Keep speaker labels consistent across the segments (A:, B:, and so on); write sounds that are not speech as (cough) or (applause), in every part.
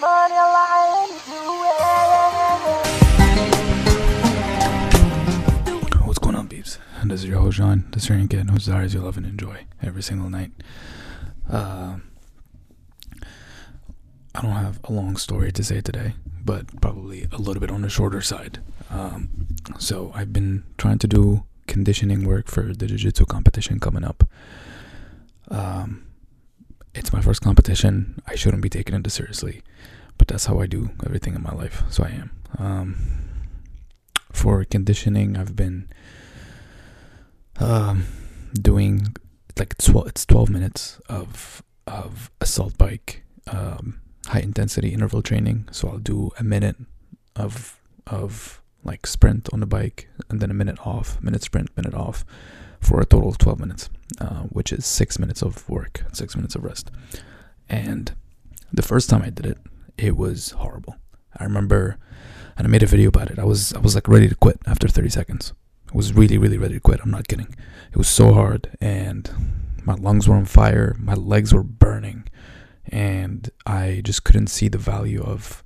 A: What's going on, peeps? And this is your host, John, the Syrian kid who desires you love and enjoy every single night. Uh, I don't have a long story to say today, but probably a little bit on the shorter side. Um, so I've been trying to do conditioning work for the jiu-jitsu competition coming up. Um, it's my first competition. I shouldn't be taking it seriously, but that's how I do everything in my life. So I am. Um, for conditioning, I've been um, doing like twelve. It's twelve minutes of of assault bike, um, high intensity interval training. So I'll do a minute of of like sprint on the bike, and then a minute off, minute sprint, minute off, for a total of twelve minutes, uh, which is six minutes of work, six minutes of rest. And the first time I did it, it was horrible. I remember, and I made a video about it. I was I was like ready to quit after thirty seconds. I was really, really ready to quit. I'm not kidding. It was so hard, and my lungs were on fire. My legs were burning, and I just couldn't see the value of.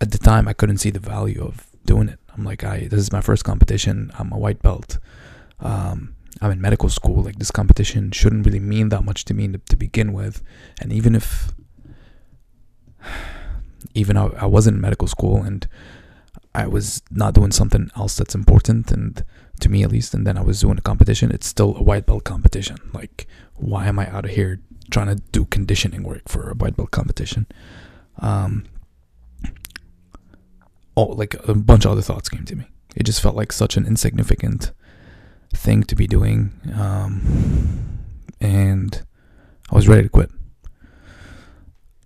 A: At the time, I couldn't see the value of doing it. I'm like, I this is my first competition. I'm a white belt. Um, I'm in medical school. Like this competition shouldn't really mean that much to me to, to begin with, and even if, (sighs) even I, I wasn't in medical school and I was not doing something else that's important and to me at least and then I was doing a competition it's still a white belt competition. Like why am I out of here trying to do conditioning work for a white belt competition? Um oh like a bunch of other thoughts came to me. It just felt like such an insignificant thing to be doing um and I was ready to quit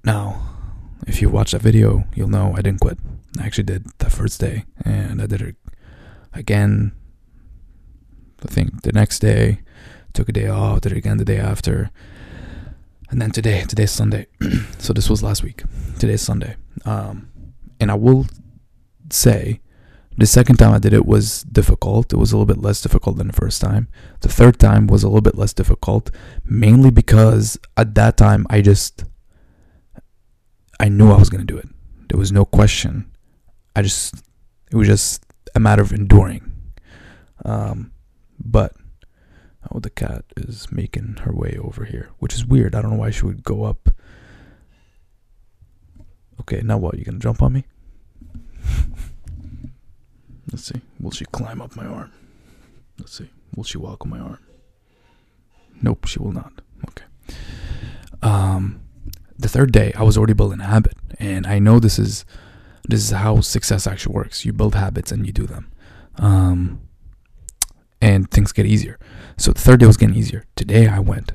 A: now if you watch that video you'll know I didn't quit I actually did the first day, and I did it again. I think the next day, took a day off, did it again the day after, and then today, today's Sunday. (clears throat) so this was last week. Today's Sunday, um, and I will say, the second time I did it was difficult. It was a little bit less difficult than the first time. The third time was a little bit less difficult, mainly because at that time I just I knew I was gonna do it. There was no question. I just it was just a matter of enduring. Um, but oh, the cat is making her way over here, which is weird. I don't know why she would go up. Okay, now what? You gonna jump on me? Let's see. Will she climb up my arm? Let's see. Will she walk on my arm? Nope, she will not. Okay. Um, the third day, I was already building a habit, and I know this is this is how success actually works. You build habits and you do them. Um, and things get easier. So the third day was getting easier. Today I went.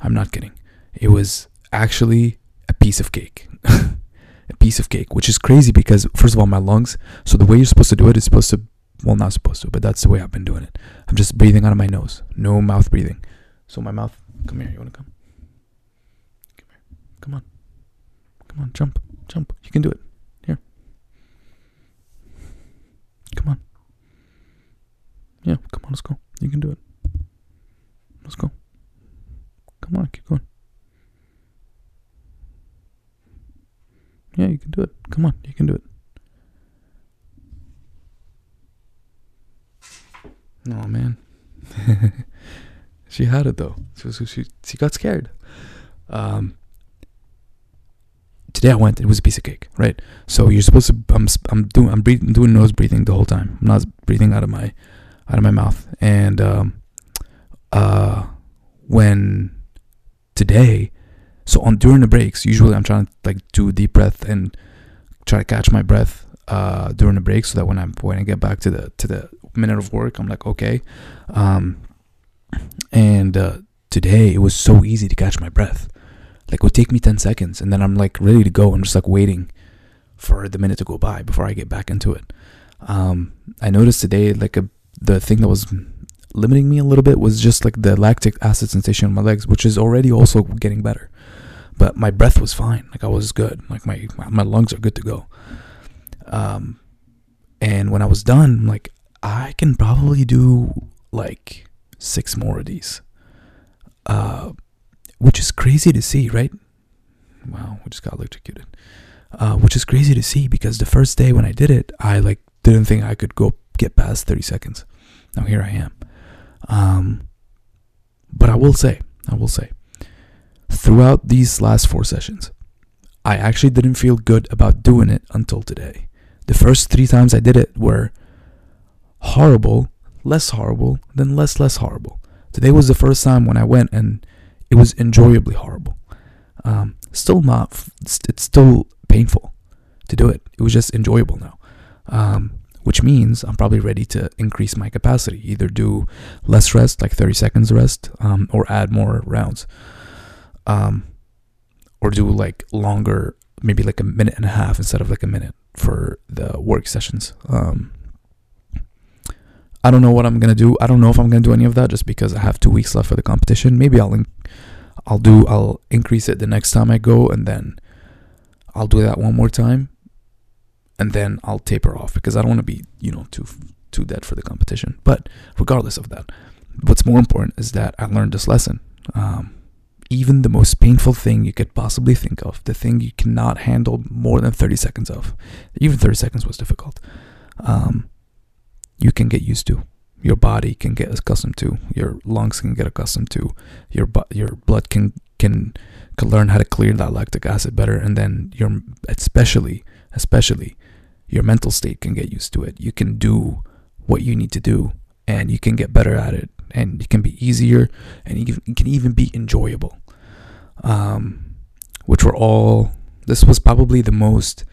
A: I'm not kidding. It was actually a piece of cake. (laughs) piece of cake, which is crazy because first of all, my lungs. So the way you're supposed to do it is supposed to, well, not supposed to, but that's the way I've been doing it. I'm just breathing out of my nose, no mouth breathing. So my mouth. Come here. You wanna come? Come here. Come on. Come on. Jump. Jump. You can do it. Come on. Yeah, come on, let's go. You can do it. Let's go. Come on, keep going. Yeah, you can do it. Come on, you can do it. No, man. (laughs) she had it though. So she she got scared. Um, today I went. It was a piece of cake, right? So you're supposed to. I'm I'm doing I'm breathing doing nose breathing the whole time. I'm not breathing out of my out of my mouth. And um, uh, when today, so on during the breaks, usually I'm trying to like do a deep breath and try to catch my breath uh, during the break, so that when I when I get back to the to the minute of work, I'm like okay. Um, and uh, today it was so easy to catch my breath. Like it would take me 10 seconds and then i'm like ready to go i'm just like waiting for the minute to go by before i get back into it. Um, i noticed today like a, the thing that was limiting me a little bit was just like the lactic acid sensation in my legs which is already also getting better but my breath was fine like i was good like my my lungs are good to go um, and when i was done like i can probably do like six more of these uh which is crazy to see, right? Wow, we just got electrocuted. uh, which is crazy to see because the first day when I did it, I like didn't think I could go get past 30 seconds. Now here I am. Um, but I will say, I will say, throughout these last four sessions, I actually didn't feel good about doing it until today. The first three times I did it were horrible, less horrible, then less, less horrible. Today was the first time when I went and it was enjoyably horrible. Um, still not, it's still painful to do it. It was just enjoyable now. Um, which means I'm probably ready to increase my capacity, either do less rest, like 30 seconds rest, um, or add more rounds. Um, or do like longer, maybe like a minute and a half instead of like a minute for the work sessions. Um, I don't know what I'm gonna do. I don't know if I'm gonna do any of that just because I have two weeks left for the competition. Maybe I'll I'll do I'll increase it the next time I go, and then I'll do that one more time, and then I'll taper off because I don't want to be you know too too dead for the competition. But regardless of that, what's more important is that I learned this lesson. Um, even the most painful thing you could possibly think of, the thing you cannot handle more than 30 seconds of, even 30 seconds was difficult, um, you can get used to. Your body can get accustomed to. Your lungs can get accustomed to. Your your blood can can can learn how to clear that lactic acid better, and then your especially especially your mental state can get used to it. You can do what you need to do, and you can get better at it and it can be easier and it can even be enjoyable. Um, which were all, this was probably the most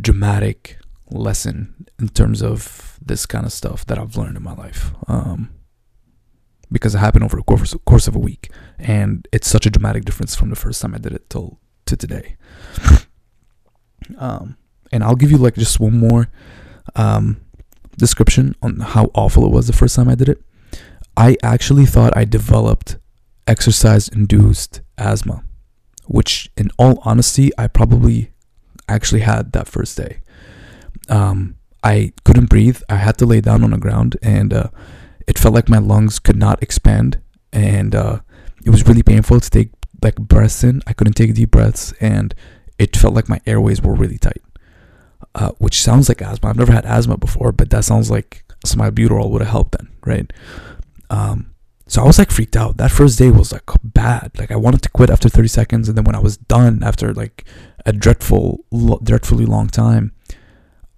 A: dramatic lesson in terms of this kind of stuff that I've learned in my life. Um, because it happened over the course, course of a week and it's such a dramatic difference from the first time I did it till to today. Um, and I'll give you like just one more um, description on how awful it was the first time I did it. I actually thought I developed exercise induced asthma, which, in all honesty, I probably actually had that first day. Um, I couldn't breathe. I had to lay down on the ground, and uh, it felt like my lungs could not expand, and uh, it was really painful to take like breaths in. I couldn't take deep breaths, and it felt like my airways were really tight, uh, which sounds like asthma. I've never had asthma before, but that sounds like some albuterol would have helped then, right? Um, so I was like freaked out. That first day was like bad. Like I wanted to quit after 30 seconds, and then when I was done after like a dreadful, lo- dreadfully long time,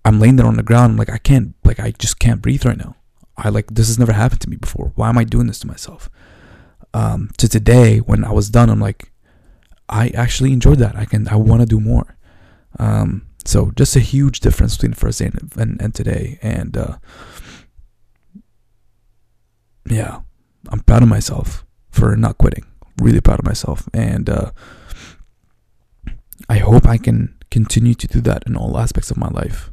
A: I'm laying there on the ground. I'm like I can't, like I just can't breathe right now. I like this has never happened to me before. Why am I doing this to myself? Um, to today, when I was done, I'm like, I actually enjoyed that. I can, I want to do more. Um, so just a huge difference between the first day and, and, and today, and uh, yeah, I'm proud of myself for not quitting. Really proud of myself, and uh, I hope I can continue to do that in all aspects of my life.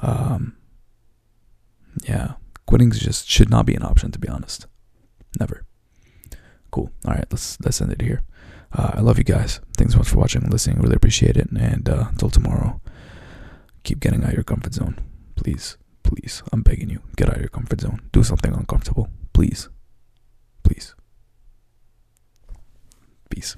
A: Um, yeah, quitting just should not be an option, to be honest. Never. Cool. All right, let's let's end it here. Uh, I love you guys. Thanks so much for watching and listening. Really appreciate it. And uh, until tomorrow, keep getting out of your comfort zone, please please, I'm begging you, get out of your comfort zone. Do something uncomfortable. Please. Please. Peace.